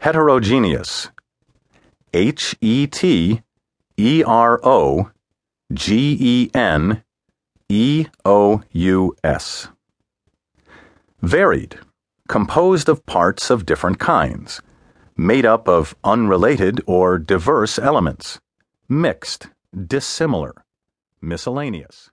Heterogeneous. H E T E R O G E N E O U S. Varied. Composed of parts of different kinds. Made up of unrelated or diverse elements. Mixed. Dissimilar. Miscellaneous.